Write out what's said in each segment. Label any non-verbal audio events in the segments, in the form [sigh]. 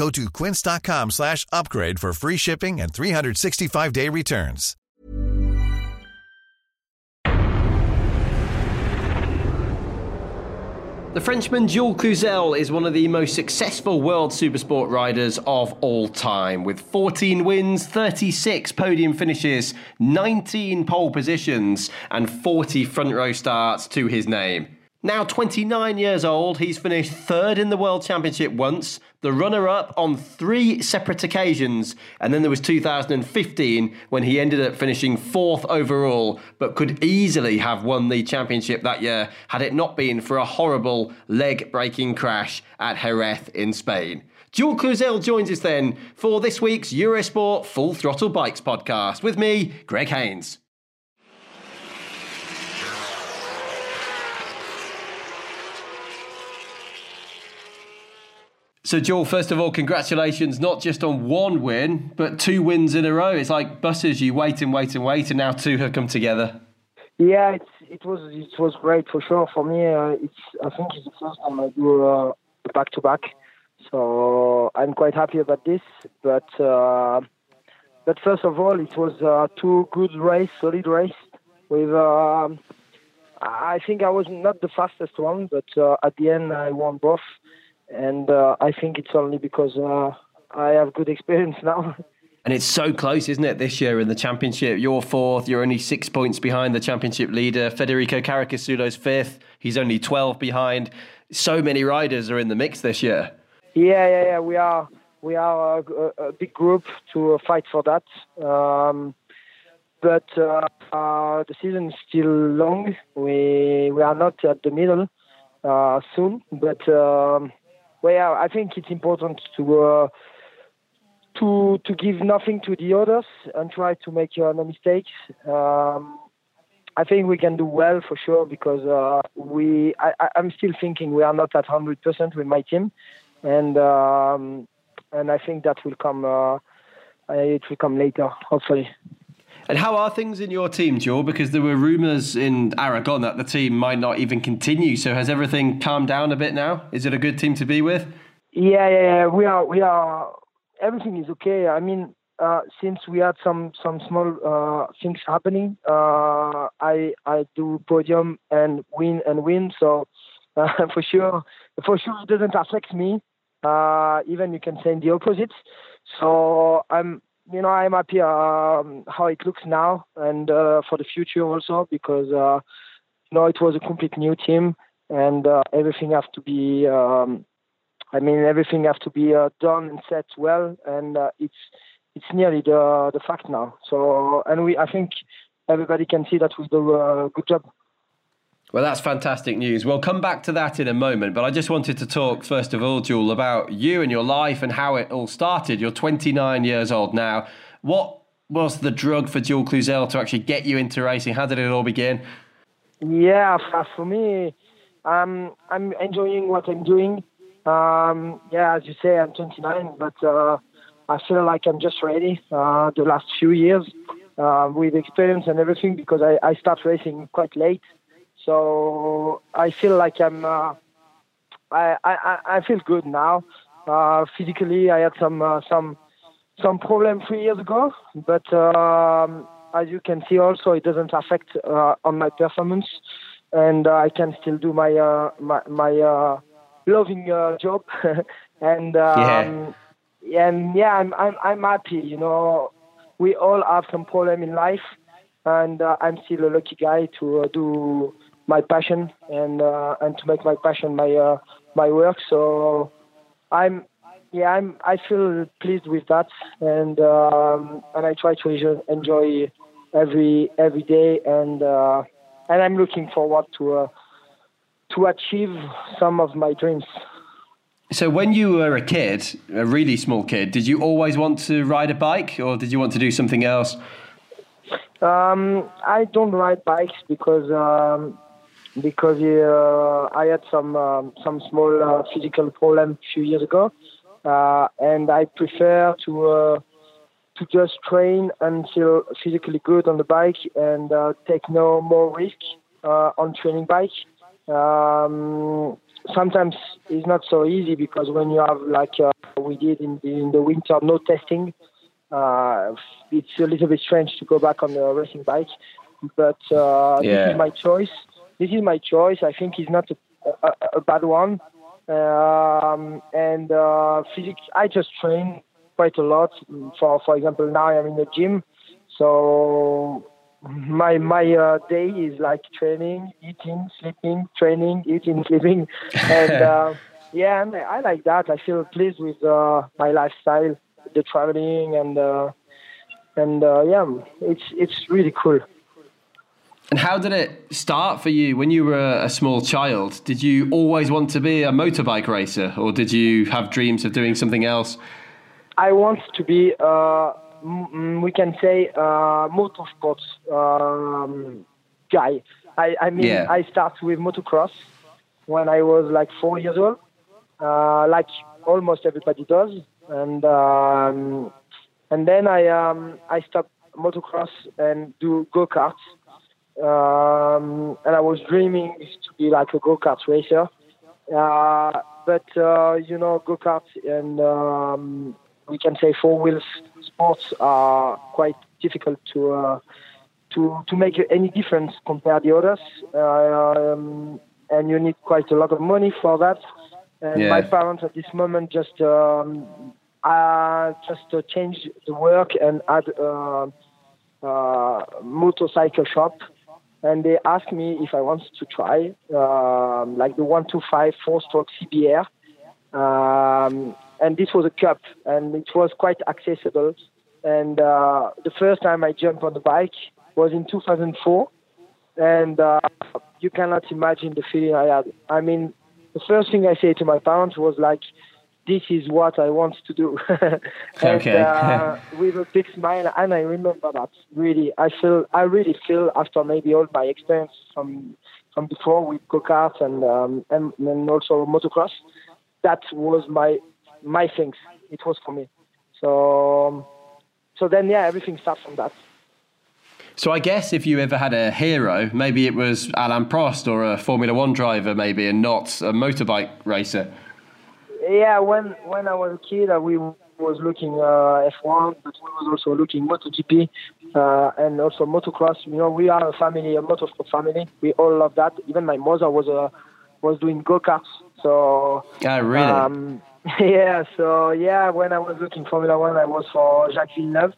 Go to quince.com slash upgrade for free shipping and 365-day returns. The Frenchman Jules Cluzel is one of the most successful world supersport riders of all time, with 14 wins, 36 podium finishes, 19 pole positions, and 40 front row starts to his name. Now 29 years old, he's finished third in the World Championship once, the runner up on three separate occasions, and then there was 2015 when he ended up finishing fourth overall, but could easily have won the championship that year had it not been for a horrible leg breaking crash at Jerez in Spain. Jules Cluzel joins us then for this week's Eurosport Full Throttle Bikes podcast with me, Greg Haynes. So, Jules, first of all, congratulations not just on one win, but two wins in a row. It's like buses, you wait and wait and wait, and now two have come together. Yeah, it was it was great for sure for me. Uh, it's I think it's the first time I do uh, back to back, so I'm quite happy about this. But uh, but first of all, it was uh, two good race, solid race. With uh, I think I was not the fastest one, but uh, at the end I won both and uh, I think it's only because uh, I have good experience [laughs] now. And it's so close, isn't it, this year in the championship? You're fourth, you're only six points behind the championship leader. Federico Caricasulo's fifth, he's only 12 behind. So many riders are in the mix this year. Yeah, yeah, yeah. We are, we are a, a big group to fight for that. Um, but uh, uh, the season is still long. We, we are not at the middle uh, soon, but. Um, well, I think it's important to uh, to to give nothing to the others and try to make no mistakes. Um, I think we can do well for sure because uh, we. I, am still thinking we are not at 100% with my team, and um, and I think that will come. Uh, it will come later, hopefully. And how are things in your team, Jules? Because there were rumours in Aragon that the team might not even continue. So has everything calmed down a bit now? Is it a good team to be with? Yeah, yeah, yeah. We are, we are. Everything is okay. I mean, uh, since we had some some small uh, things happening, uh, I I do podium and win and win. So uh, [laughs] for sure, for sure, it doesn't affect me. Uh, even you can say the opposite. So I'm you know, I'm happy um, how it looks now and uh, for the future also because uh, you know it was a complete new team and uh, everything has to be. Um, I mean, everything has to be uh, done and set well, and uh, it's it's nearly the the fact now. So, and we, I think everybody can see that we do a good job. Well, that's fantastic news. We'll come back to that in a moment, but I just wanted to talk, first of all, Jules, about you and your life and how it all started. You're 29 years old now. What was the drug for Jules Cluzel to actually get you into racing? How did it all begin? Yeah, for me, um, I'm enjoying what I'm doing. Um, yeah, as you say, I'm 29, but uh, I feel like I'm just ready uh, the last few years uh, with experience and everything because I, I start racing quite late. So I feel like I'm. Uh, I, I I feel good now. Uh, physically, I had some uh, some some problem three years ago, but um, as you can see, also it doesn't affect uh, on my performance, and uh, I can still do my uh, my, my uh, loving uh, job, [laughs] and um, yeah. and yeah, I'm I'm I'm happy. You know, we all have some problem in life, and uh, I'm still a lucky guy to uh, do my passion and uh, and to make my passion my uh, my work. So I'm yeah I'm I feel pleased with that, and um, and I try to enjoy every every day, and uh, and I'm looking forward to uh, to achieve some of my dreams. So, when you were a kid, a really small kid, did you always want to ride a bike, or did you want to do something else? Um, I don't ride bikes because um, because uh, I had some um, some small uh, physical problem a few years ago, uh, and I prefer to uh, to just train and feel physically good on the bike and uh, take no more risk uh, on training bike. Um, sometimes it's not so easy because when you have like we did in the, in the winter, no testing. it's a little bit strange to go back on the racing bike, but yeah. this is my choice this is my choice. I think it's not a, a, a bad one. Um, and uh, physics, I just train quite a lot. For for example, now I'm in the gym, so my my uh, day is like training, eating, sleeping, training, eating, [laughs] sleeping, and [laughs] uh, yeah, I like that. I feel pleased with uh, my lifestyle, the traveling, and uh, and uh, yeah, it's it's really cool. And how did it start for you when you were a small child? Did you always want to be a motorbike racer, or did you have dreams of doing something else? I want to be, uh, we can say, a motorsports um, guy. I, I mean, yeah. I started with motocross when I was like four years old, uh, like almost everybody does, and um, and then I um, I stopped motocross and do go karts um, and I was dreaming to be like a go kart racer. Uh, but uh, you know, go karts and um, we can say four wheels sports are quite difficult to uh, to to make any difference compared to the others. Um, and you need quite a lot of money for that. And yeah. my parents at this moment just um, uh, just uh, changed the work and add uh, uh, motorcycle shop and they asked me if I wanted to try, um, like the 125 four-stroke CBR. Um, and this was a cup, and it was quite accessible. And uh, the first time I jumped on the bike was in 2004, and uh, you cannot imagine the feeling I had. I mean, the first thing I said to my parents was like, this is what I want to do. [laughs] and, okay. uh, [laughs] with a big smile, and I remember that really. I feel, I really feel after maybe all my experience from from before with go kart and, um, and and also motocross, that was my my things. It was for me. So um, so then yeah, everything starts from that. So I guess if you ever had a hero, maybe it was Alain Prost or a Formula One driver, maybe, and not a motorbike racer yeah, when when I was a kid, uh, we was looking uh, F1, but we was also looking MotoGP uh, and also motocross. You know, we are a family, a motorsport family. We all love that. Even my mother was uh, was doing go karts. So. Yeah, really. Um, [laughs] yeah. So yeah, when I was looking Formula One, I was for Jacques Villeneuve.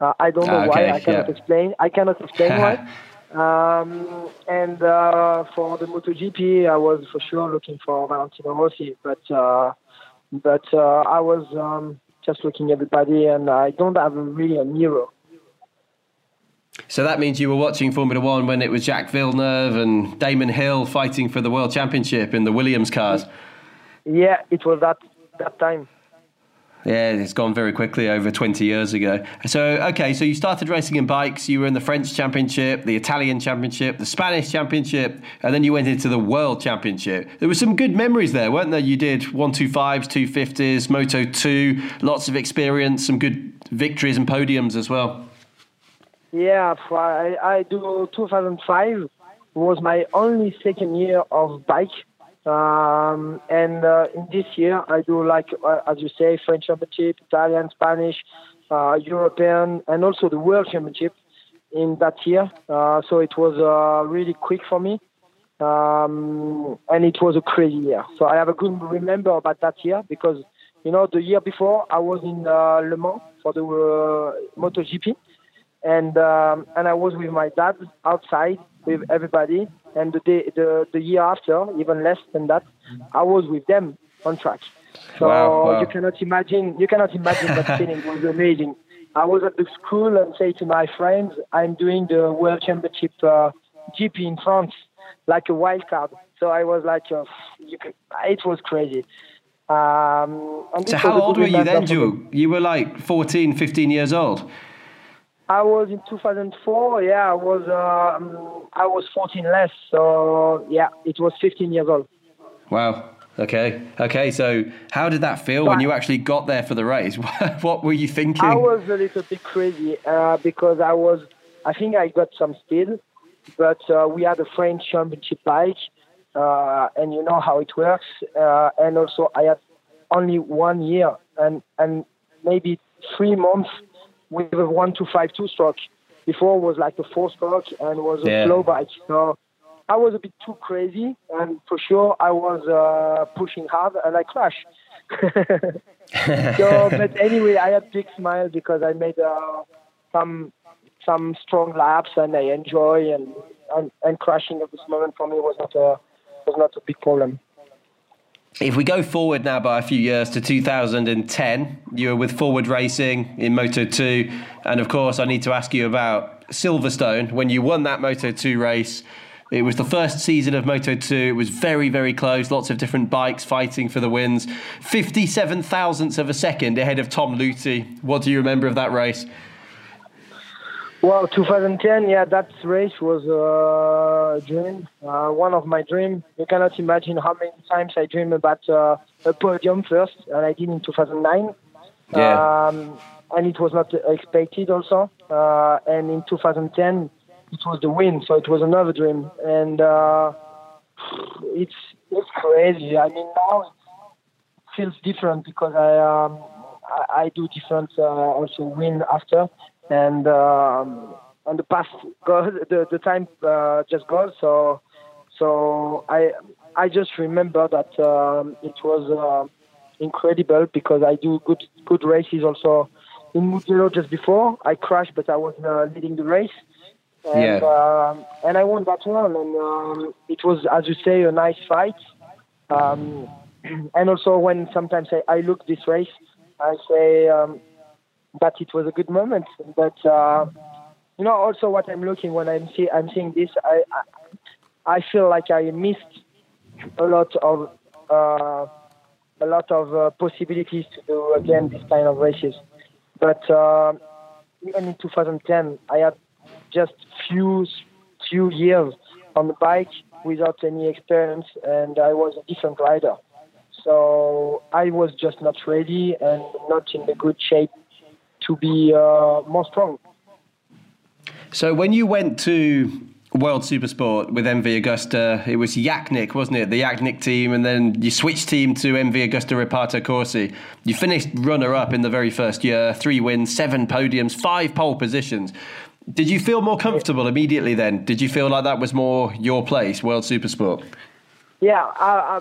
Uh, I don't know okay, why. I cannot yeah. explain. I cannot explain why. [laughs] Um, and uh, for the MotoGP, I was for sure looking for Valentino Rossi, but uh, but uh, I was um, just looking at everybody, and I don't have really a hero. So that means you were watching Formula One when it was Jacques Villeneuve and Damon Hill fighting for the world championship in the Williams cars. Yeah, it was that that time. Yeah, it's gone very quickly over 20 years ago. So, okay, so you started racing in bikes. You were in the French Championship, the Italian Championship, the Spanish Championship, and then you went into the World Championship. There were some good memories there, weren't there? You did 125s, 250s, Moto 2, lots of experience, some good victories and podiums as well. Yeah, I, I do 2005 was my only second year of bike um, and uh, in this year, I do like, uh, as you say, French Championship, Italian, Spanish, uh, European, and also the World Championship in that year. Uh, so it was uh, really quick for me. Um, and it was a crazy year. So I have a good remember about that year because You know, the year before I was in uh, Le Mans for the MotoGP, and um, and I was with my dad outside with everybody. And the day, the the year after, even less than that, I was with them on track. So Wow, wow. you cannot imagine you cannot imagine that [laughs] feeling was amazing. I was at the school and say to my friends, I'm doing the World Championship uh, GP in France, like a wild card. So I was like, uh, you can, it was crazy. Um, So how old were you then, Jules? You were like 14, 15 years old. I was in 2004. Yeah, I was um, I was 14 less. So yeah, it was 15 years old. Wow. Okay. Okay. So how did that feel when you actually got there for the race? [laughs] what were you thinking? I was a little bit crazy uh, because I was, I think I got some speed, but uh, we had a French championship bike, uh, and you know how it works. Uh, and also, I had only one year and and maybe three months with a one two five two stroke. Before was like a four stroke and was a Yeah. slow bike. So I was a bit too crazy, and for sure I was uh, pushing hard, and I crashed. [laughs] so, [laughs] but anyway, I had big smile because I made uh, some some strong laps and I enjoy and, and and crashing at this moment for me was not a was not a big problem. If we go forward now by a few years to 2010, you were with Forward Racing in Moto 2. And of course, I need to ask you about Silverstone. When you won that Moto 2 race, it was the first season of Moto 2. It was very, very close. Lots of different bikes fighting for the wins. 57 thousandths of a second ahead of Tom Luthi. What do you remember of that race? Well, 2010, yeah, that race was uh, a dream, uh, one of my dreams. You cannot imagine how many times I dream about uh, a podium first, and I did in 2009. Yeah. Um, and it was not expected also. Uh, and in 2010, it was the win, so it was another dream. And uh, it's it's crazy. I mean, now it feels different because I um, I, I do different uh, also win after, and um, and the past goes, the the time uh, just goes. So so I I just remember that um, it was uh, incredible because I do good good races also in Mugello just before I crashed, but I was uh, leading the race. And, Yeah. um, and I won that one, and um, it was, as you say, a nice fight. Um, [clears throat] and also, when sometimes I, I look this race, I say um, that it was a good moment. But uh, you know, also what I'm looking when I'm see I'm seeing this, I I, I feel like I missed a lot of uh, a lot of uh, possibilities to do again this kind of races. But uh, even in 2010, I had just few few years on the bike without any experience, and I was a different rider. So I was just not ready and not in a good shape to be uh, more strong. So when you went to World Supersport with MV Agusta, it was Yakhnich, wasn't it? The Yakhnich team, and then you switched team to MV Agusta Reparto Corse. You finished runner-up in the very first year, three wins, seven podiums, five pole positions. Did you feel more comfortable immediately then? Did you feel like that was more your place, World Supersport? Yeah, I, I,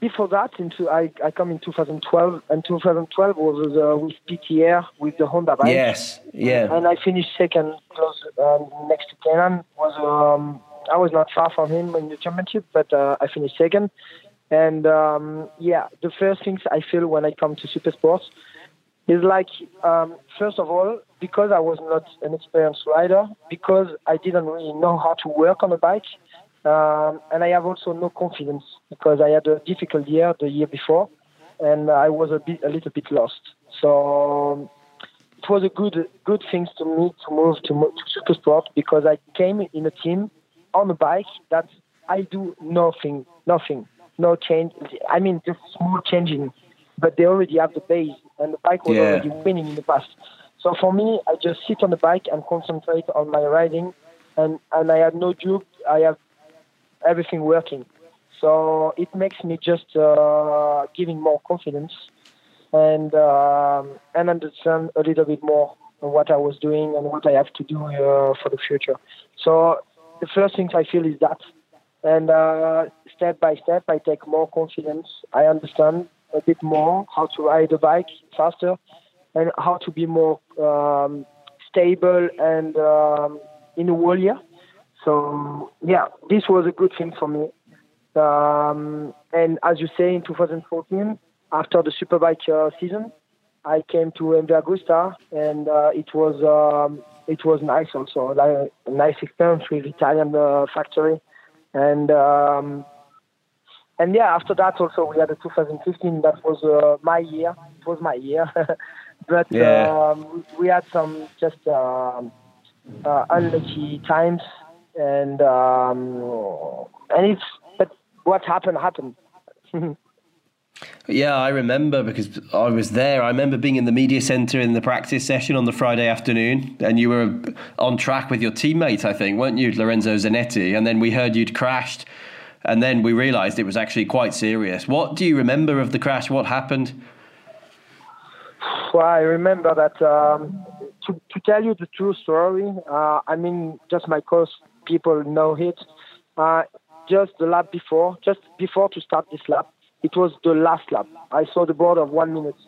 before that, into I, I come in 2012, and 2012 was uh, with PTR with the Honda bike. Yes, yeah. and I finished second, close um, next to Kenan. Was um, I was not far from him in the championship, but uh, I finished second. And um, yeah, the first things I feel when I come to super sports is like um, first of all because I was not an experienced rider, because I didn't really know how to work on a bike, um, and I have also no confidence because I had a difficult year the year before, and I was a bit a little bit lost. So it was a good good thing to me to move to, to super sport because I came in a team on a bike that I do nothing, nothing, no change. I mean, just small changing, but they already have the base, and the bike was Yeah. already winning in the past. So for me, I just sit on the bike and concentrate on my riding, and and I had no joke. I have everything working. So it makes me just uh, giving more confidence and um, and understand a little bit more what I was doing and what I have to do uh, for the future. So the first thing I feel is that, and uh, step by step I take more confidence. I understand a bit more, how to ride a bike faster, and how to be more um, stable and um, in a whole year. So yeah, this was a good thing for me. Um, and as you say, in 2014, after the Superbike uh, season, I came to MV Agusta, and uh, it was um, it was nice also, like a nice experience with Italian uh, factory, and um, and yeah, after that also we had a 2015 that was uh, my year. It was my year, [laughs] but yeah. um, we had some just um, uh, unlucky times, and um, and it's but what happened happened. [laughs] Yeah, I remember because I was there. I remember being in the media centre in the practice session on the Friday afternoon, and you were on track with your teammate, I think, weren't you, Lorenzo Zanetti? And then we heard you'd crashed, and then we realised it was actually quite serious. What do you remember of the crash? What happened? Well, I remember that. Um, to, to tell you the true story, uh, I mean, just my course people know it. Uh, just the lap before, just before to start this lap, it was the last lap. I saw the board of one minute.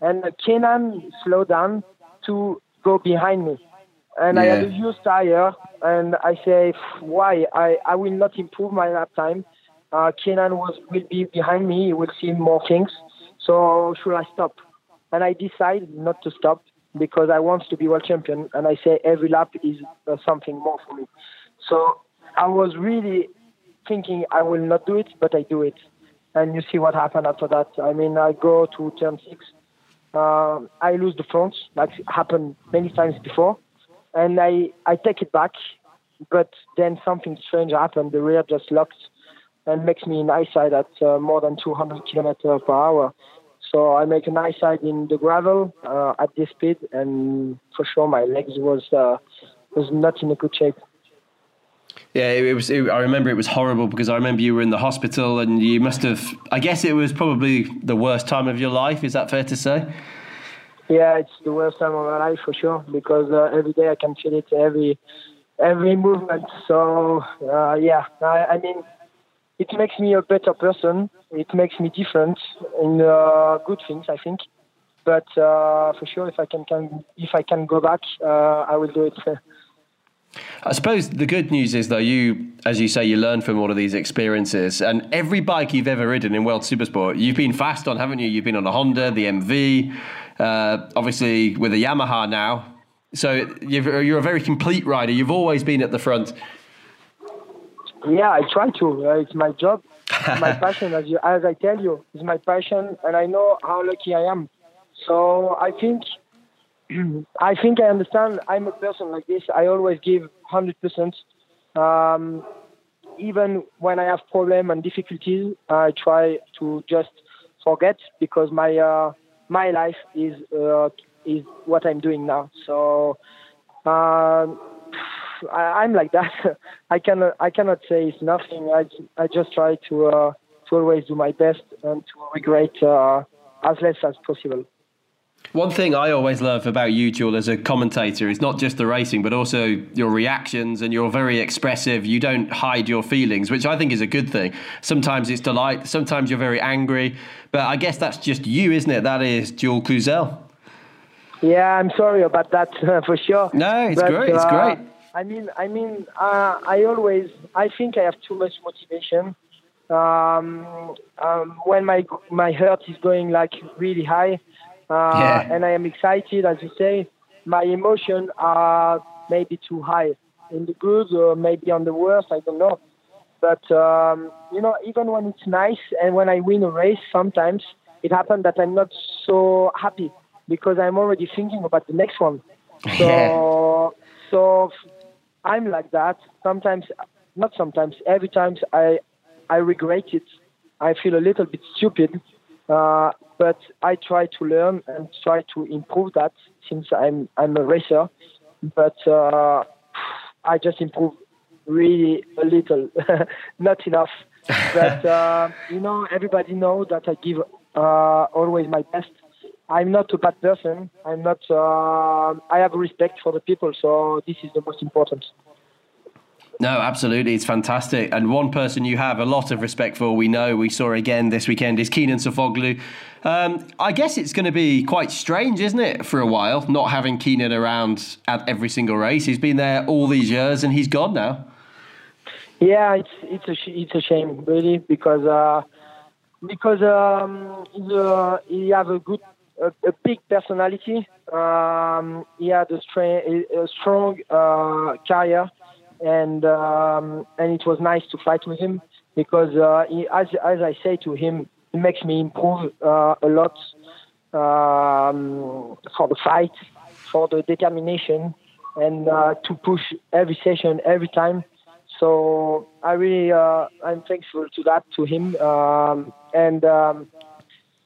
And Kenan slowed down to go behind me. And yeah. I had a used tire, and I say, why? I, I will not improve my lap time. Uh, Kenan was will be behind me. He will see more things. So should I stop? And I decide not to stop because I want to be world champion. And I say every lap is uh, something more for me. So I was really thinking I will not do it, but I do it and you see what happened after that. I mean, I go to turn six, uh, I lose the front, like happened many times before, and I I take it back, but then something strange happened. The rear just locked and makes me high side at uh, more than 200 kilometers per hour. So I make an side in the gravel uh, at this speed, and for sure my legs was uh, was not in a good shape. Yeah, it, was. It, I remember it was horrible because I remember you were in the hospital and you must have. I guess it was probably the worst time of your life. Is that fair to say? Yeah, it's the worst time of my life for sure because uh, every day I can feel it every every movement. So uh, yeah, I, I, mean, it makes me a better person. It makes me different in uh, good things, I think. But uh, for sure, if I can, can if I can go back, uh, I will do it. I suppose the good news is though you, as you say, you learn from all of these experiences, and every bike you've ever ridden in World Supersport, you've been fast on, haven't you? You've been on a Honda, the MV, uh, obviously with a Yamaha now. So you're a very complete rider. You've always been at the front. Yeah, I try to. Uh, it's my job, [laughs] my passion. As you, as I tell you, it's my passion, and I know how lucky I am. So I think [clears throat] I think I understand. I'm a person like this. I always give 100%. Um, even when I have problem and difficulties, I try to just forget because my uh, my life is uh, is what I'm doing now. So um, [sighs] I, am like that. [laughs] I cannot I cannot say it's nothing. I I just try to uh, to always do my best and to regret uh, as less as possible. One thing I always love about you, Jules, as a commentator is not just the racing, but also your reactions, and you're very expressive. You don't hide your feelings, which I think is a good thing. Sometimes it's delight, sometimes you're very angry, but I guess that's just you, isn't it? That is Jules Cluzel. Yeah, I'm sorry about that [laughs] uh, for sure. No, it's but, great. It's uh, great. I mean, I mean, uh, I always, I think I have too much motivation. Um, um, when my my heart is going like really high, uh, yeah. And I am excited, as you say. My emotions are maybe too high in the good or maybe on the worst, I don't know. But, um, you know, even when it's nice and when I win a race, sometimes it happens that I'm not so happy because I'm already thinking about the next one. [laughs] So, yeah. so I'm like that. Sometimes, not sometimes, every time I, I regret it. I feel a little bit stupid. Uh, but I try to learn and try to improve that since I'm I'm a racer. But uh, I just improve really a little, [laughs] not enough. [laughs] but uh, you know, everybody knows that I give uh, always my best. I'm not a bad person. I'm not. Uh, I have respect for the people, so this is the most important. No, absolutely. It's fantastic. And one person you have a lot of respect for, we know, we saw again this weekend, is Kenan Sofuoglu. Um, I guess it's going to be quite strange, isn't it, for a while, not having Keenan around at every single race. He's been there all these years and he's gone now. Yeah, it's it's a it's a shame really because uh, because um, the, he have a good a, a big personality. Um, he had a, stra- a strong uh, career and um, and it was nice to fight with him because uh, he, as as I say to him, it makes me improve uh, a lot um, for the fight, for the determination, and uh, to push every session every time. So I really uh, I'm thankful to that to him, um, and um,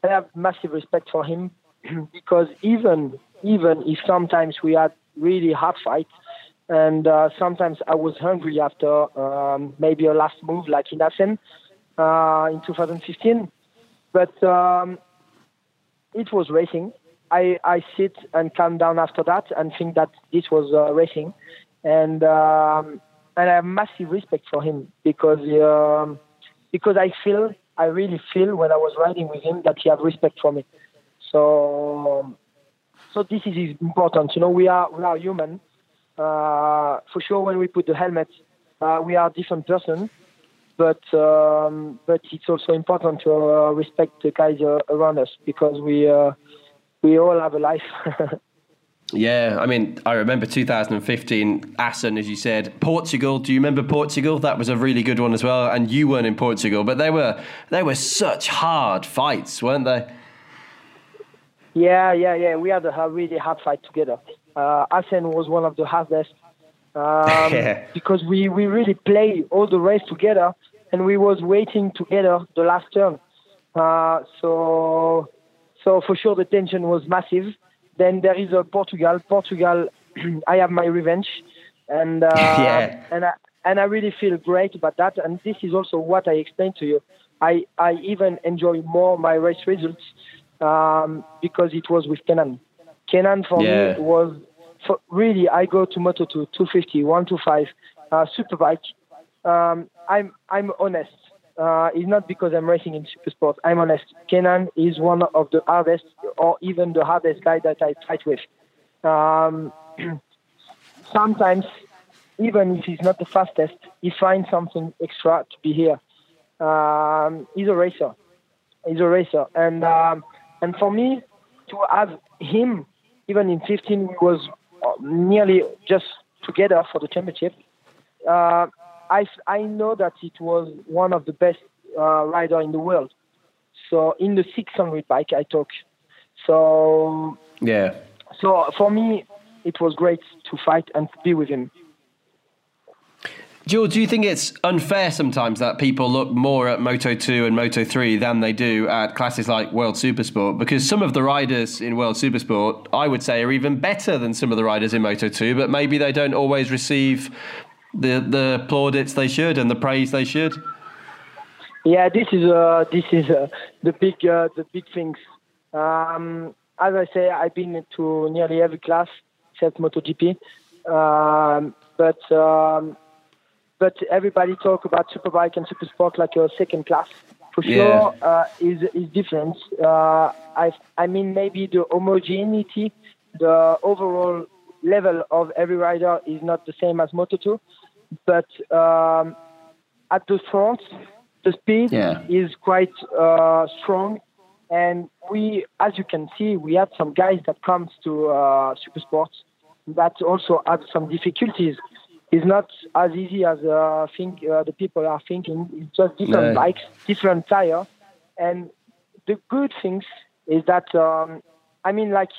I have massive respect for him [clears throat] because even even if sometimes we had really hard fights and uh, sometimes I was hungry after um, maybe a last move like in Assen uh, in 2015. But um, it was racing. I, I sit and calm down after that and think that this was uh, racing, and um, and I have massive respect for him because um, because I feel I really feel when I was riding with him that he had respect for me. So so this is important. You know, we are we are human for sure, when we put the helmet, uh, we are a different person. But um, but it's also important to uh, respect the guys around us because we we all have a life. [laughs] Yeah, I mean, I remember 2015 Assen, as you said. Portugal, do you remember Portugal? That was a really good one as well. And you weren't in Portugal, but they were they were such hard fights, weren't they? Yeah, yeah, yeah. We had a really hard fight together uh, Assen was one of the hardest um, [laughs] because we, we really play all the race together and we was waiting together the last turn. Uh, so so for sure the tension was massive. Then there is a Portugal. Portugal, [clears throat] I have my revenge, and [laughs] uh, yeah. and I and I really feel great about that. And this is also what I explained to you. I I even enjoy more my race results um, because it was with Kenan. Kenan for yeah. me was really I go to Moto 2, 250, 125, uh, Superbike. Um, I'm I'm honest. Uh, it's not because I'm racing in super sport. I'm honest. Kenan is one of the hardest, or even the hardest guy that I fight with. Um, [clears throat] sometimes, even if he's not the fastest, he finds something extra to be here. Um, he's a racer. He's a racer, and um, and for me to have him even in 15 was nearly just together for the championship. Uh, I, I know that it was one of the best uh, rider in the world. So in the 600 bike, I talk. So yeah. So for me, it was great to fight and to be with him. George, do you think it's unfair sometimes that people look more at Moto 2 and Moto 3 than they do at classes like World Supersport? Because some of the riders in World Supersport, I would say, are even better than some of the riders in Moto 2, but maybe they don't always receive the, the plaudits they should and the praise they should. Yeah, this is uh, this is uh, the big uh, the big things. Um, as I say, I've been to nearly every class except MotoGP, um, but um, but everybody talk about superbike and supersport like a second class. For sure, yeah. uh, is is different. Uh, I I mean maybe the homogeneity, the overall level of every rider is not the same as Moto2, but um, at the front, the speed yeah. is quite uh, strong. And we, as you can see, we had some guys that comes to uh, Supersports that also had some difficulties is not as easy as uh, think uh, the people are thinking. It's just different no. bikes, different tire, and the good things is that um, I mean, like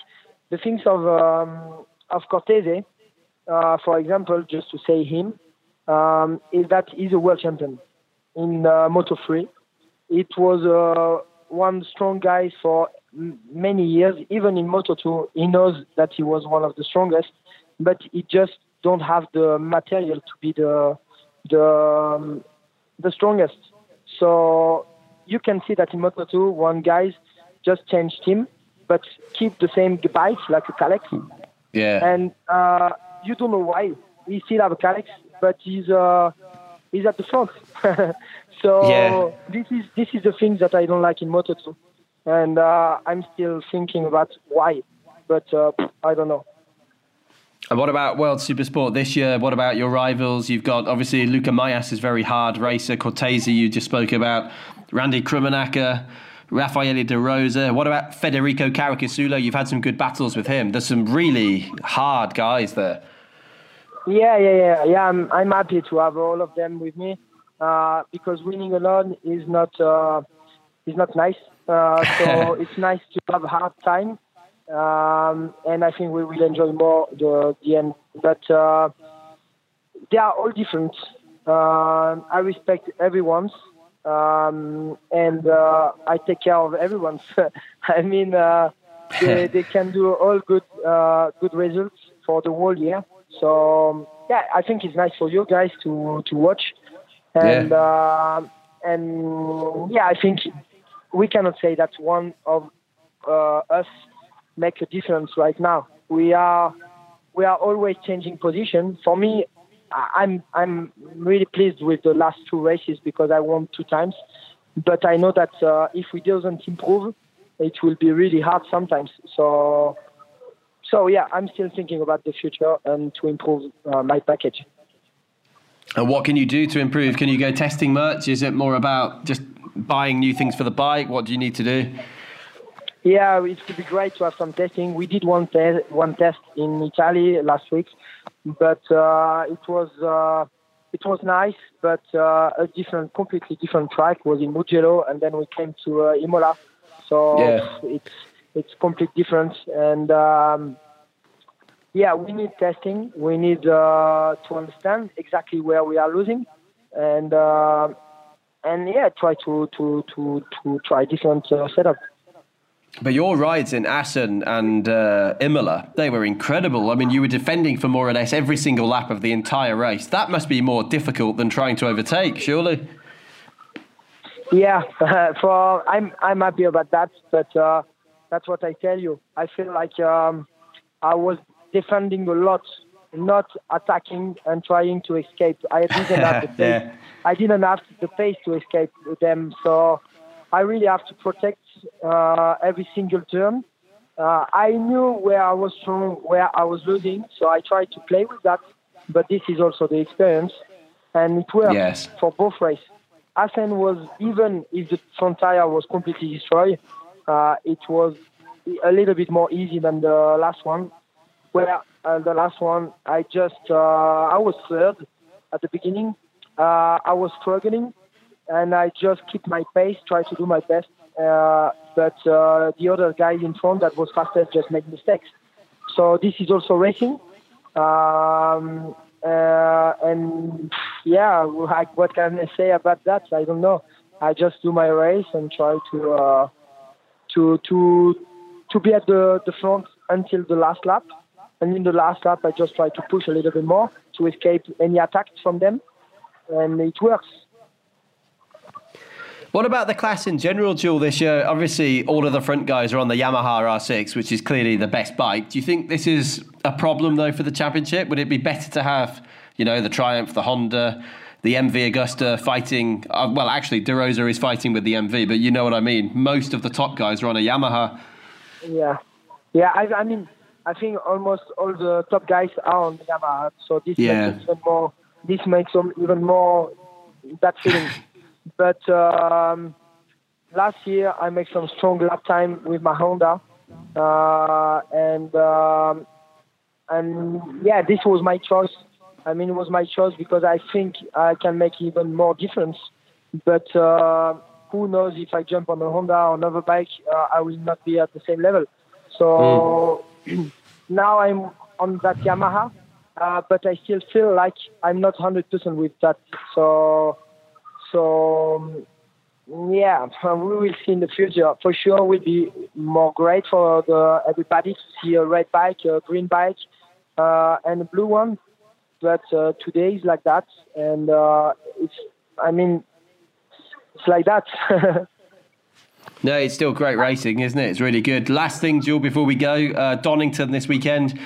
the things of um, of Cortese, uh, for example, just to say him, um, is that he's a world champion in uh, Moto 3. It was uh, one strong guy for many years. Even in Moto 2, he knows that he was one of the strongest, but he just don't have the material to be the the um, the strongest. So you can see that in Moto 2, one guy just changed team, but keep the same bike like a Kalex. Yeah. And uh, you don't know why. We still have a Kalex, but he's uh, he's at the front. [laughs] so yeah. this is this is the thing that I don't like in Moto2, and uh, I'm still thinking about why, but uh, I don't know. And what about World Supersport this year? What about your rivals? You've got obviously Lucas Mahias is very hard racer. Cortese, you just spoke about. Randy Krummenacher, Raffaele De Rosa. What about Federico Caricasulo? You've had some good battles with him. There's some really hard guys there. Yeah, yeah, yeah, yeah. I'm I'm happy to have all of them with me uh, because winning alone is not uh, is not nice. Uh, so [laughs] it's nice to have a hard time um, and I think we will enjoy more the, the end. But uh, they are all different. Uh, I respect everyone's, um, and uh, I take care of everyone's. [laughs] I mean, uh, they, [laughs] they can do all good uh, good results for the whole year. So yeah, I think it's nice for you guys to to watch, and yeah. Uh, and yeah, I think we cannot say that one of us make a difference right now. We are we are always changing position. For me, I'm I'm really pleased with the last two races because I won two times. But I know that uh, if we doesn't improve, it will be really hard sometimes. So so yeah, I'm still thinking about the future and to improve uh, my package. And what can you do to improve? Can you go testing merch? Is it more about just buying new things for the bike? What do you need to do? Yeah, it would be great to have some testing. We did one test, one test in Italy last week, but uh, it was uh, it was nice, but uh, a different, completely different track was in Mugello, and then we came to uh, Imola. So yeah. it's it's completely different, and um, yeah, we need testing. We need uh, to understand exactly where we are losing, and uh, and yeah, try to to to to try different uh, setup. But your rides in Assen and uh, Imola, they were incredible. I mean, you were defending for more or less every single lap of the entire race. That must be more difficult than trying to overtake, surely. Yeah, [laughs] uh, for I'm I'm happy about that, but uh, that's what I tell you. I feel like um, I was defending a lot, not attacking and trying to escape. I [laughs] didn't have the pace. yeah. I didn't have the pace to escape them, so I really have to protect uh, every single turn. Uh, I knew where I was strong, where I was losing, so I tried to play with that. But this is also the experience, and it worked yes. for both races. Assen was even if the front tire was completely destroyed, uh, it was a little bit more easy than the last one. Where uh, the last one, I just uh, I was third at the beginning. Uh, I was struggling, and I just keep my pace, try to do my best. Uh, but uh, the other guy in front that was faster just made mistakes. So this is also racing. Um, uh, and yeah, what can I say about that? I don't know. I just do my race and try to uh, to to to be at the, the front until the last lap. And in the last lap, I just try to push a little bit more to escape any attacks from them, and it works. What about the class in general, Jules, this year? Obviously, all of the front guys are on the Yamaha R6, which is clearly the best bike. Do you think this is a problem, though, for the championship? Would it be better to have, you know, the Triumph, the Honda, the MV Agusta fighting? Uh, well, actually, De Rosa is fighting with the MV, but you know what I mean. Most of the top guys are on a Yamaha. Yeah. Yeah, I, I mean, I think almost all the top guys are on the Yamaha, so this yeah. makes even more. This makes them even more that feeling. But um, last year I made some strong lap time with my Honda, uh, and um, and yeah, this was my choice. I mean, it was my choice because I think I can make even more difference. But uh, who knows if I jump on a Honda or another bike, uh, I will not be at the same level. So mm. now I'm on that Yamaha, uh, but I still feel like I'm not 100% with that. So so yeah, [laughs] we will see in the future. For sure, will be more great for the, everybody to see a red bike, a green bike, uh, and a blue one. But uh, today is like that, and uh, it's. I mean, it's like that. [laughs] no, it's still great racing, isn't it? It's really good. Last thing, Jules, before we go, uh, Donington this weekend.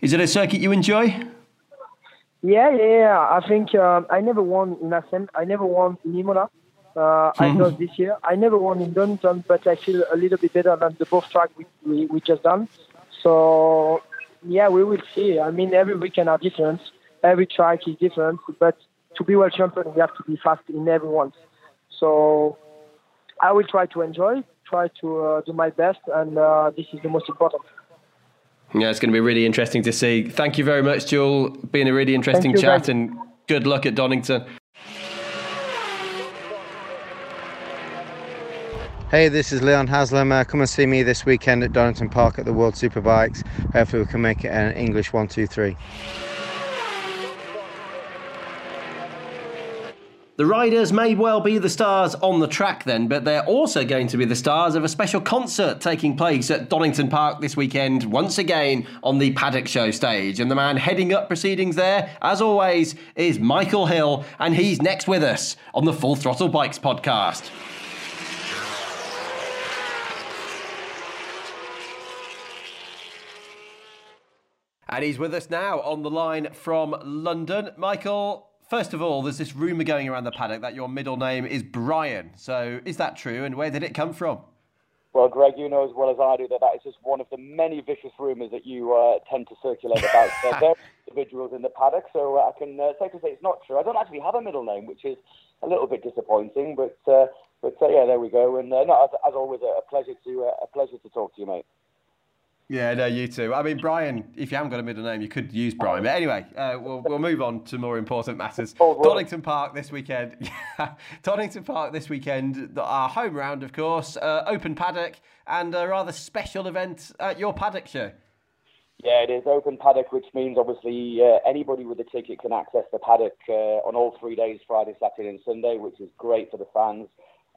Is it a circuit you enjoy? Yeah, yeah, yeah. I think um, I never won in Assen. I never won in Imola. Uh, I mm-hmm. lost this year. I never won in Donington, but I feel a little bit better than the both track we, we, we just done. So yeah, we will see. I mean, every weekend are different. Every track is different, but to be world champion, we have to be fast in every one. So I will try to enjoy, try to uh, do my best, and uh, this is the most important. Yeah, it's going to be really interesting to see. Thank you very much, Jules. Been a really interesting you, chat, and good luck at Donington. Hey, this is Leon Haslam. Uh, come and see me this weekend at Donington Park at the World Superbikes. Hopefully, we can make it an English one, two, three. The riders may well be the stars on the track then, but they're also going to be the stars of a special concert taking place at Donington Park this weekend, once again on the Paddock Show stage. And the man heading up proceedings there, as always, is Michael Hill, and he's next with us on the Full Throttle Bikes podcast. And he's with us now on the line from London. Michael, First of all, there's this rumour going around the paddock that your middle name is Brian. So is that true, and where did it come from? Well, Greg, you know as well as I do that that is just one of the many vicious rumours that you uh, tend to circulate about. [laughs] uh, there individuals in the paddock, so uh, I can uh, safely say it's not true. I don't actually have a middle name, which is a little bit disappointing, but uh, but uh, yeah, there we go. And uh, no, as, as always, a, pleasure to a pleasure to talk to you, mate. Yeah, no, you too. I mean, Brian, if you haven't got a middle name, you could use Brian. But anyway, uh, we'll, we'll move on to more important matters. Donington Park this weekend. [laughs] Donington Park this weekend, our home round, of course, uh, open paddock, and a rather special event at your paddock show. Yeah, it is open paddock, which means obviously uh, anybody with a ticket can access the paddock uh, on all three days Friday, Saturday, and Sunday, which is great for the fans.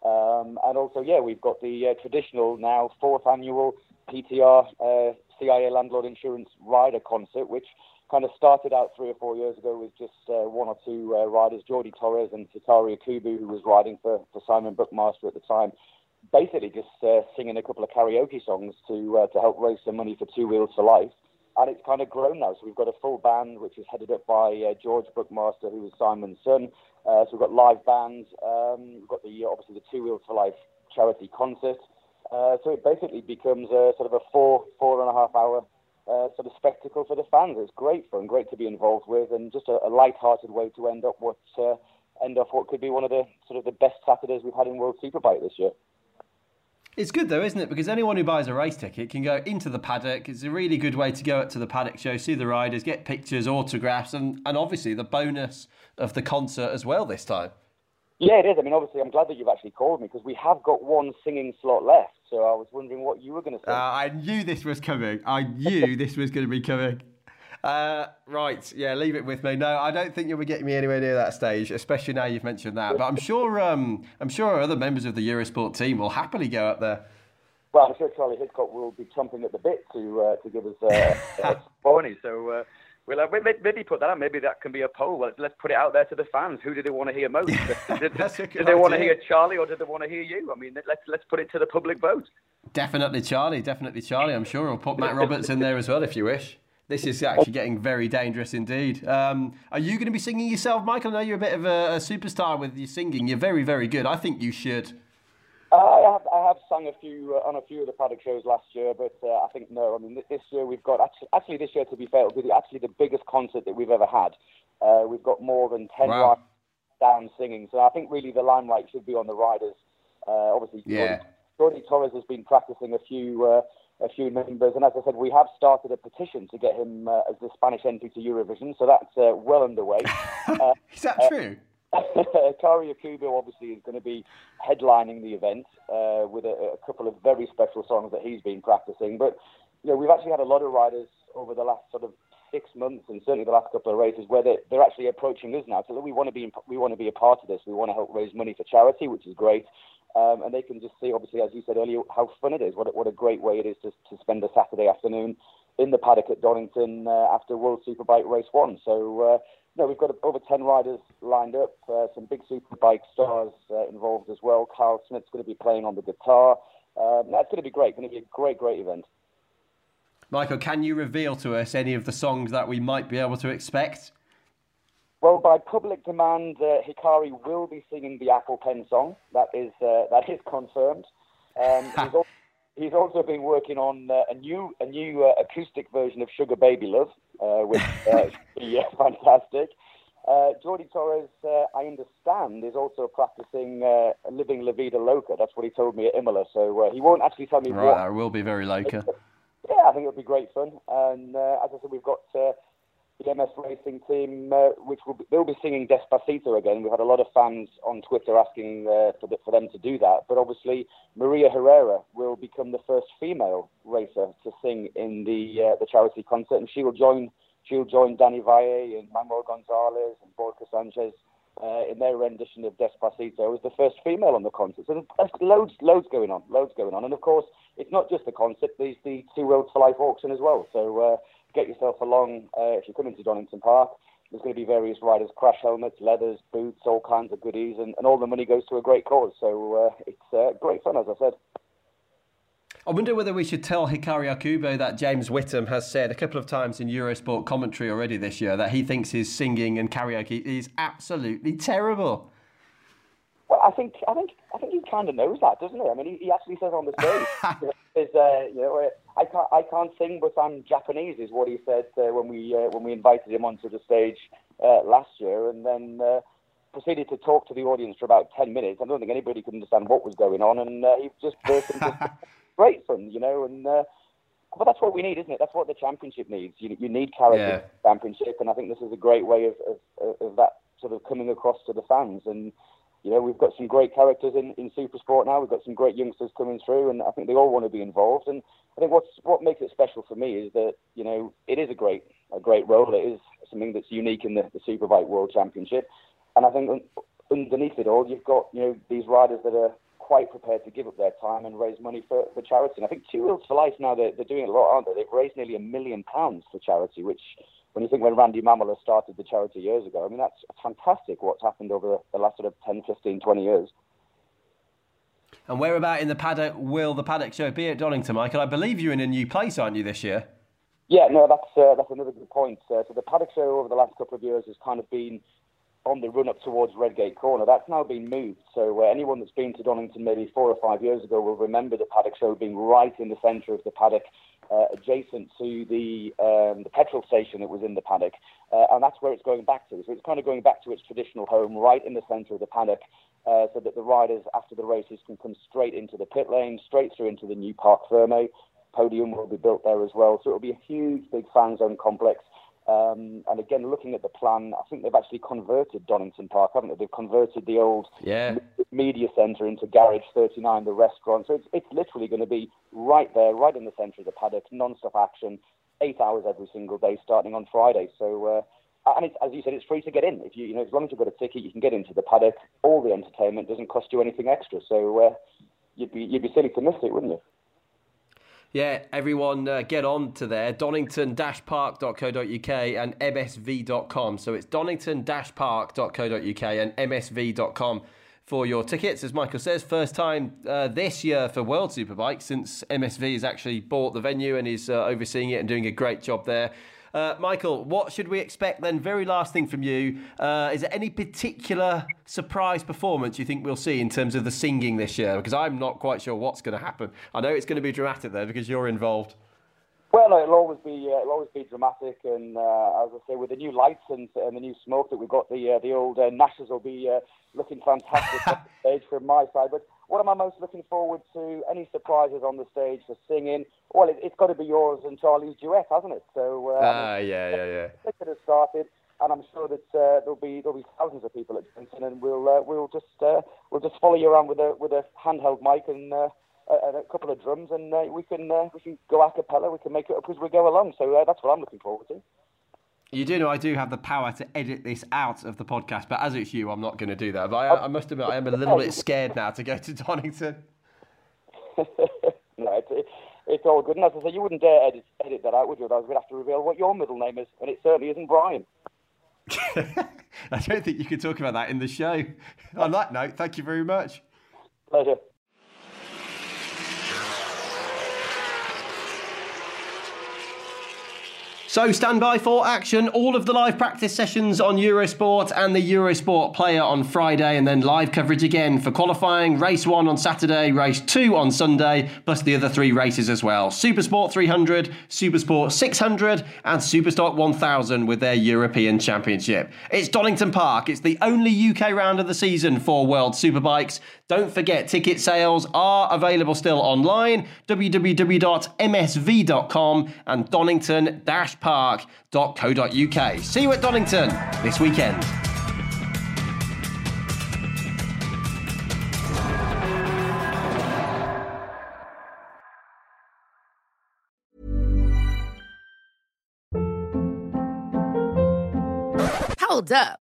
Um, and also, yeah, we've got the uh, traditional now fourth annual PTR uh, CIA Landlord Insurance Rider concert, which kind of started out three or four years ago with just uh, one or two uh, riders, Jordi Torres and Tataru Yakubu, who was riding for, for Simon Buckmaster at the time, basically just uh, singing a couple of karaoke songs to uh, to help raise some money for Two Wheels for Life. And it's kind of grown now. So we've got a full band, which is headed up by uh, George Buckmaster, who was Simon's son. Uh, so we've got live bands. Um, we've got the obviously the Two Wheels for Life charity concert. Uh, so it basically becomes a sort of a four, four and a half hour uh, sort of spectacle for the fans. It's great fun, great to be involved with, and just a, a light-hearted way to end up what uh, end off what could be one of the sort of the best Saturdays we've had in World Superbike this year. It's good though, isn't it? Because anyone who buys a race ticket can go into the paddock. It's a really good way to go up to the paddock show, see the riders, get pictures, autographs, and, and obviously the bonus of the concert as well this time. Yeah, it is. I mean, obviously, I'm glad that you've actually called me because we have got one singing slot left. So I was wondering what you were going to say. Uh, I knew this was coming. I knew [laughs] this was going to be coming. Uh, right, yeah, leave it with me. No, I don't think you'll be getting me anywhere near that stage, especially now you've mentioned that. But I'm sure, um, I'm sure other members of the Eurosport team will happily go up there. Well, I'm sure Charlie Hidcock will be chomping at the bit to uh, to give us uh, [laughs] a pony. So uh, We'll uh, maybe put that out. Maybe that can be a poll. Let's, let's put it out there to the fans. Who do they want to hear most? [laughs] did, do they want to hear Charlie or do they want to hear you? I mean, let's let's put it to the public vote. Definitely Charlie. Definitely Charlie. I'm sure I'll put Matt [laughs] Roberts in there as well if you wish. This is actually getting very dangerous indeed. Um, are you going to be singing yourself, Michael? I know you're a bit of a, a superstar with your singing. You're very, very good. I think you should. I have, Have sung a few uh, on a few of the paddock shows last year, but uh, I think no. I mean, this year we've got actually, actually this year to be fair, it'll be actually the biggest concert that we've ever had. Uh, we've got more than ten wow. riders down singing, so I think really the limelight should be on the riders. Uh, obviously, yeah. Jordi Torres has been practicing a few uh, a few numbers, and as I said, we have started a petition to get him uh, as the Spanish entry to Eurovision, so that's well underway. [laughs] is that true? [laughs] Hikari Okubo obviously is going to be headlining the event uh, with a, a, couple of very special songs that he's been practicing. But you know, we've actually had a lot of riders over the last sort of six months and certainly the last couple of races where they're, they're actually approaching us now. So we want to be we want to be a part of this. We want to help raise money for charity, which is great. Um, and they can just see, obviously, as you said earlier, how fun it is. What a, what a great way it is to, to spend a Saturday afternoon in the paddock at Donington uh, after World Superbike Race One. So uh, no, we've got over 10 riders lined up, uh, some big superbike stars uh, involved as well. Kyle Smith's going to be playing on the guitar. Um, that's going to be great. Going to be a great, great event. Michael, can you reveal to us any of the songs that we might be able to expect? Well, by public demand, uh, Hikari will be singing the Apple Pen song. That is uh, that is confirmed. Um, [laughs] he's, also, been working on uh, a new a new uh, acoustic version of Sugar Baby Love, uh, which uh, be [laughs] fantastic. Uh, Jordi Torres, I understand, is also practicing Living La Vida Loca. That's what he told me at Imola. So he won't actually tell me right, what. That will be very loca. Yeah, I think it'll be great fun. And as I said, we've got the MS Racing team, uh, which will be, they'll be singing Despacito again. We've had a lot of fans on Twitter asking uh, for, the, for them to do that. But obviously, Maria Herrera will become the first female racer to sing in the uh, the charity concert, and she will join she'll join Danny Valle and Manuel Gonzalez and Borja Sanchez. Uh, in their rendition of Despacito as the first female on the concert. So there's loads, loads going on, loads going on. And of course, it's not just the concert, there's the Two Wheels for Life auction as well. So uh, get yourself along uh, if you come into Donington Park. There's going to be various riders, crash helmets, leathers, boots, all kinds of goodies, and, and all the money goes to a great cause. So uh, it's uh, great fun, as I said. I wonder whether we should tell Hikari Okubo that James Whitham has said a couple of times in Eurosport commentary already this year that he thinks his singing and karaoke is absolutely terrible. I think I think I think he kind of knows that, doesn't he? I mean, he, he actually says on the stage, [laughs] "Is uh, you know, I can't I can't sing, but I'm Japanese," is what he said uh, when we uh, when we invited him onto the stage uh, last year, and then uh, proceeded to talk to the audience for about ten minutes. I don't think anybody could understand what was going on, and uh, he just burst into [laughs] great fun, you know, and. but that's what we need, isn't it? That's what the championship needs. You, you need character yeah. championship, and I think this is a great way of, of, of that sort of coming across to the fans. And you know, we've got some great characters in, in Super Sport now. We've got some great youngsters coming through, and I think they all want to be involved. And I think what's what makes it special for me is that you know it is a great a great role. It is something that's unique in the, the Superbike World Championship, and I think underneath it all, you've got you know these riders that are quite prepared to give up their time and raise money for, for charity. And I think Two Wheels for Life now they're, they're doing a lot, aren't they? They've raised nearly a million pounds for charity, which when you think when Randy Mamola started the charity years ago, I mean, that's fantastic what's happened over the last sort of 10, 15, 20 years. And where about in the paddock will the paddock show be at Donington, Michael? I believe you're in a new place, aren't you, this year? Yeah, no, that's uh, that's another good point. Uh, so the paddock show over the last couple of years has kind of been on the run up towards Redgate Corner. That's now been moved. So uh, anyone that's been to Donington maybe four or five years ago will remember the paddock show being right in the centre of the paddock uh, adjacent to the um, the petrol station that was in the paddock, uh, and that's where it's going back to. So it's kind of going back to its traditional home, right in the centre of the paddock, uh, so that the riders after the races can come straight into the pit lane, straight through into the new Parc Fermé. Podium will be built there as well, so it'll be a huge, big fan zone complex. Um, and again, looking at the plan, I think they've actually converted Donington Park, haven't they? They've converted the old yeah. media centre into Garage 39, the restaurant. So it's, it's literally going to be right there, right in the centre of the paddock, non-stop action, eight hours every single day, starting on Friday. So, uh, and it's, as you said, it's free to get in. If you, you know, as long as you've got a ticket, you can get into the paddock. All the entertainment doesn't cost you anything extra. So uh, you'd be you'd be silly to miss it, wouldn't you? Yeah, everyone uh, get on to there, donington-park.co.uk and msv.com. So it's donington-park.co.uk and msv.com for your tickets. As Michael says, first time uh, this year for World Superbike since MSV has actually bought the venue and is uh, overseeing it and doing a great job there. Uh, Michael, what should we expect then? Very last thing from you. Uh, is there any particular surprise performance you think we'll see in terms of the singing this year? Because I'm not quite sure what's going to happen. I know it's going to be dramatic there because you're involved. Well, it'll always be uh, it'll always be dramatic, and uh, as I say, with the new lights and, and the new smoke that we've got, the uh, the old uh, Nashes will be uh, looking fantastic on [laughs] stage from my side. But what am I most looking forward to? Any surprises on the stage for singing? Well, it, has got to be yours and Charlie's duet, hasn't it? So uh, ah, yeah, yeah, yeah. It could have started, and I'm sure that uh, there'll be there'll be thousands of people at Donington, and we'll uh, we'll just uh, we'll just follow you around with a with a handheld mic and. Uh, and a couple of drums, and uh, we can uh, we can go a cappella. We can make it up as we go along. So uh, that's what I'm looking forward to. You do know I do have the power to edit this out of the podcast, but as it's you, I'm not going to do that. But I, I must admit, I am a [laughs] little bit scared now to go to Donington. [laughs] no, it's, it's all good. And as I say, you wouldn't dare edit, edit that out, would you? Going to have to reveal what your middle name is, and it certainly isn't Brian. [laughs] I don't think you could talk about that in the show. On that note, thank you very much. Pleasure. So stand by for action. All of the live practice sessions on Eurosport and the Eurosport player on Friday, and then live coverage again for qualifying, race one on Saturday, race two on Sunday, plus the other three races as well. Supersport 300, Supersport 600, and Superstock 1000 with their European Championship. It's Donington Park. It's the only UK round of the season for World Superbikes. Don't forget, ticket sales are available still online www.msv.com and donington-park.co.uk. See you at Donington this weekend. Hold up.